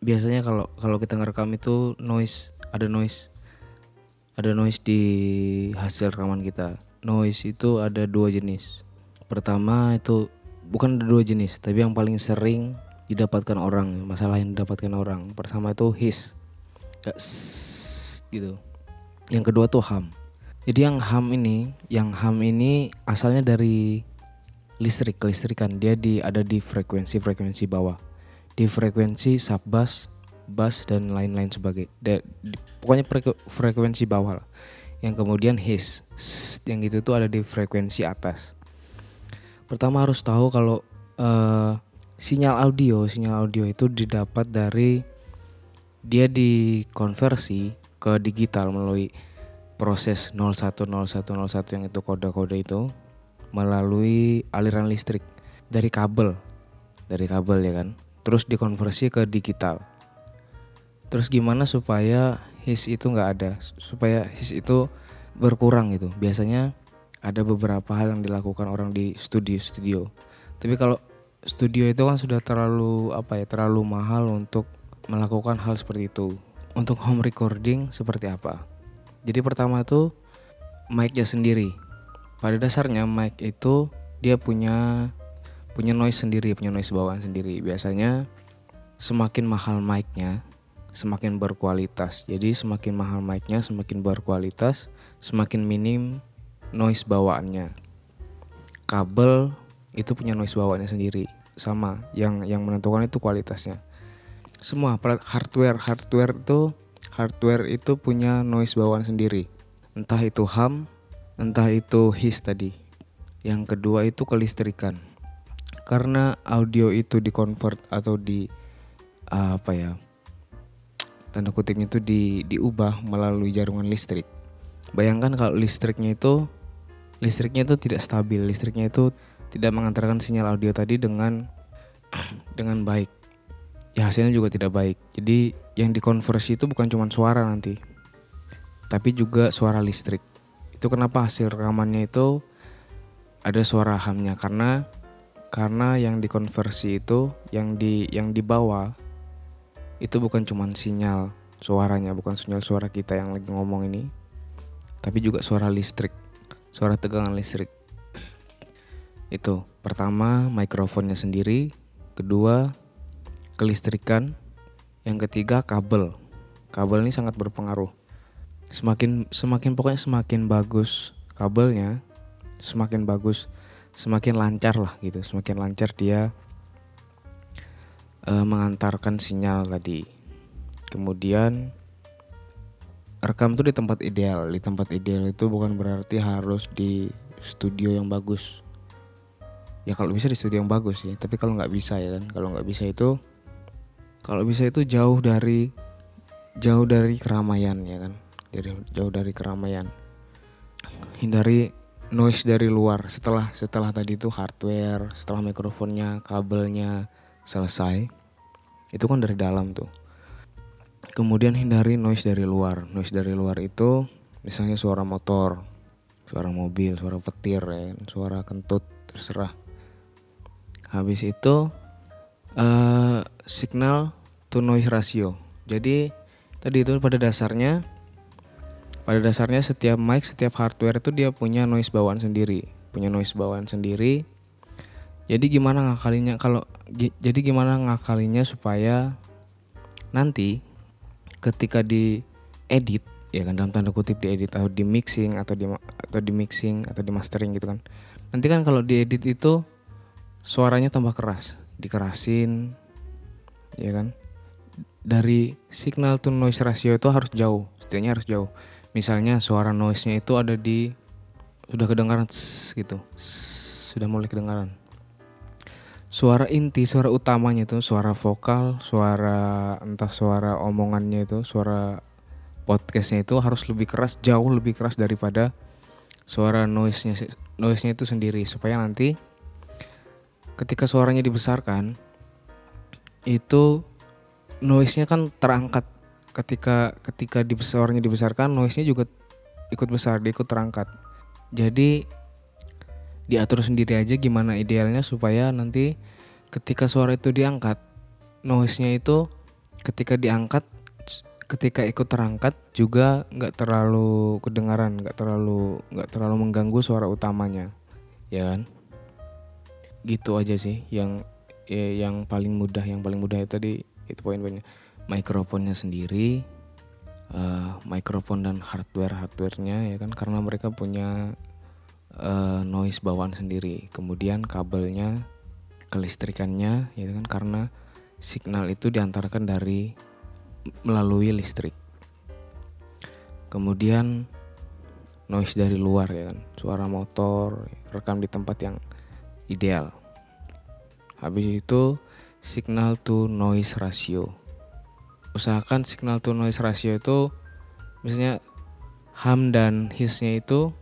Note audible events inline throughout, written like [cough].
biasanya kalau kalau kita ngerekam itu noise ada noise. Ada noise di hasil rekaman kita. Noise itu ada dua jenis. Pertama itu bukan ada dua jenis tapi yang paling sering didapatkan orang masalah yang didapatkan orang. Pertama itu his kayak gitu. Yang kedua tuh ham jadi yang ham ini yang ham ini asalnya dari listrik kelistrikan. Dia di ada di frekuensi frekuensi bawah di frekuensi sub bass bass dan lain-lain sebagai da- di- pokoknya frek- frekuensi bawah lah. yang kemudian sss, yang gitu tuh ada di frekuensi atas. Pertama harus tahu kalau eh, sinyal audio sinyal audio itu didapat dari dia dikonversi ke digital melalui proses 010101 yang itu kode-kode itu melalui aliran listrik dari kabel dari kabel ya kan terus dikonversi ke digital. Terus gimana supaya his itu nggak ada? Supaya his itu berkurang gitu. Biasanya ada beberapa hal yang dilakukan orang di studio-studio tapi kalau studio itu kan sudah terlalu apa ya terlalu mahal untuk melakukan hal seperti itu. Untuk home recording seperti apa? Jadi pertama itu mic-nya sendiri. Pada dasarnya mic itu dia punya punya noise sendiri, punya noise bawaan sendiri. Biasanya semakin mahal mic-nya, semakin berkualitas. Jadi semakin mahal mic-nya, semakin berkualitas, semakin minim noise bawaannya. Kabel itu punya noise bawaannya sendiri, sama. Yang yang menentukan itu kualitasnya. Semua hardware hardware itu hardware itu punya noise bawaan sendiri. Entah itu ham, entah itu his tadi. Yang kedua itu kelistrikan. Karena audio itu dikonvert atau di uh, apa ya? Tanda kutipnya itu di diubah melalui jaringan listrik. Bayangkan kalau listriknya itu listriknya itu tidak stabil, listriknya itu tidak mengantarkan sinyal audio tadi dengan [clears throat] dengan baik. Ya hasilnya juga tidak baik. Jadi yang dikonversi itu bukan cuma suara nanti, tapi juga suara listrik. Itu kenapa hasil rekamannya itu ada suara hamnya karena karena yang dikonversi itu yang di yang dibawa itu bukan cuma sinyal suaranya, bukan sinyal suara kita yang lagi ngomong ini, tapi juga suara listrik, suara tegangan listrik. Itu pertama mikrofonnya sendiri, kedua kelistrikan, yang ketiga kabel. Kabel ini sangat berpengaruh. Semakin semakin pokoknya semakin bagus kabelnya, semakin bagus, semakin lancar lah gitu, semakin lancar dia eh, mengantarkan sinyal tadi. Kemudian rekam tuh di tempat ideal. Di tempat ideal itu bukan berarti harus di studio yang bagus. Ya kalau bisa di studio yang bagus sih. Tapi kalau nggak bisa ya kan, kalau nggak bisa itu, kalau bisa itu jauh dari jauh dari keramaian ya kan, dari jauh dari keramaian. Hindari noise dari luar. Setelah setelah tadi itu hardware, setelah mikrofonnya, kabelnya selesai, itu kan dari dalam tuh. Kemudian hindari noise dari luar. Noise dari luar itu misalnya suara motor, suara mobil, suara petir, ya, kan, suara kentut, terserah. Habis itu eh signal to noise ratio. Jadi tadi itu pada dasarnya pada dasarnya setiap mic, setiap hardware itu dia punya noise bawaan sendiri, punya noise bawaan sendiri. Jadi gimana ngakalinya kalau jadi gimana ngakalinya supaya nanti ketika di edit ya kan dalam tanda kutip diedit atau di mixing atau di atau di mixing atau di mastering gitu kan. Nanti kan kalau diedit itu suaranya tambah keras, dikerasin ya kan. Dari signal to noise ratio itu harus jauh, setidaknya harus jauh. Misalnya suara noise-nya itu ada di sudah kedengaran gitu. Sudah mulai kedengaran. Suara inti, suara utamanya itu suara vokal, suara entah suara omongannya itu, suara podcastnya itu harus lebih keras, jauh lebih keras daripada suara noise-nya noise-nya itu sendiri supaya nanti ketika suaranya dibesarkan itu noise-nya kan terangkat ketika ketika suaranya dibesarkan noise-nya juga ikut besar, dia ikut terangkat. Jadi diatur sendiri aja gimana idealnya supaya nanti ketika suara itu diangkat noise-nya itu ketika diangkat ketika ikut terangkat juga nggak terlalu kedengaran nggak terlalu nggak terlalu mengganggu suara utamanya. Ya kan? Gitu aja sih yang ya, yang paling mudah yang paling mudah itu tadi itu poin-poinnya mikrofonnya sendiri uh, mikrofon dan hardware hardwarenya ya kan karena mereka punya uh, noise bawaan sendiri kemudian kabelnya kelistrikannya ya kan karena signal itu diantarkan dari melalui listrik. Kemudian noise dari luar ya kan, suara motor, rekam di tempat yang ideal. Habis itu signal to noise ratio. Usahakan signal to noise ratio itu misalnya ham dan hisnya itu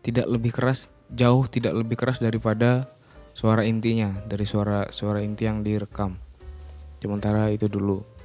tidak lebih keras, jauh tidak lebih keras daripada suara intinya, dari suara suara inti yang direkam. Sementara itu dulu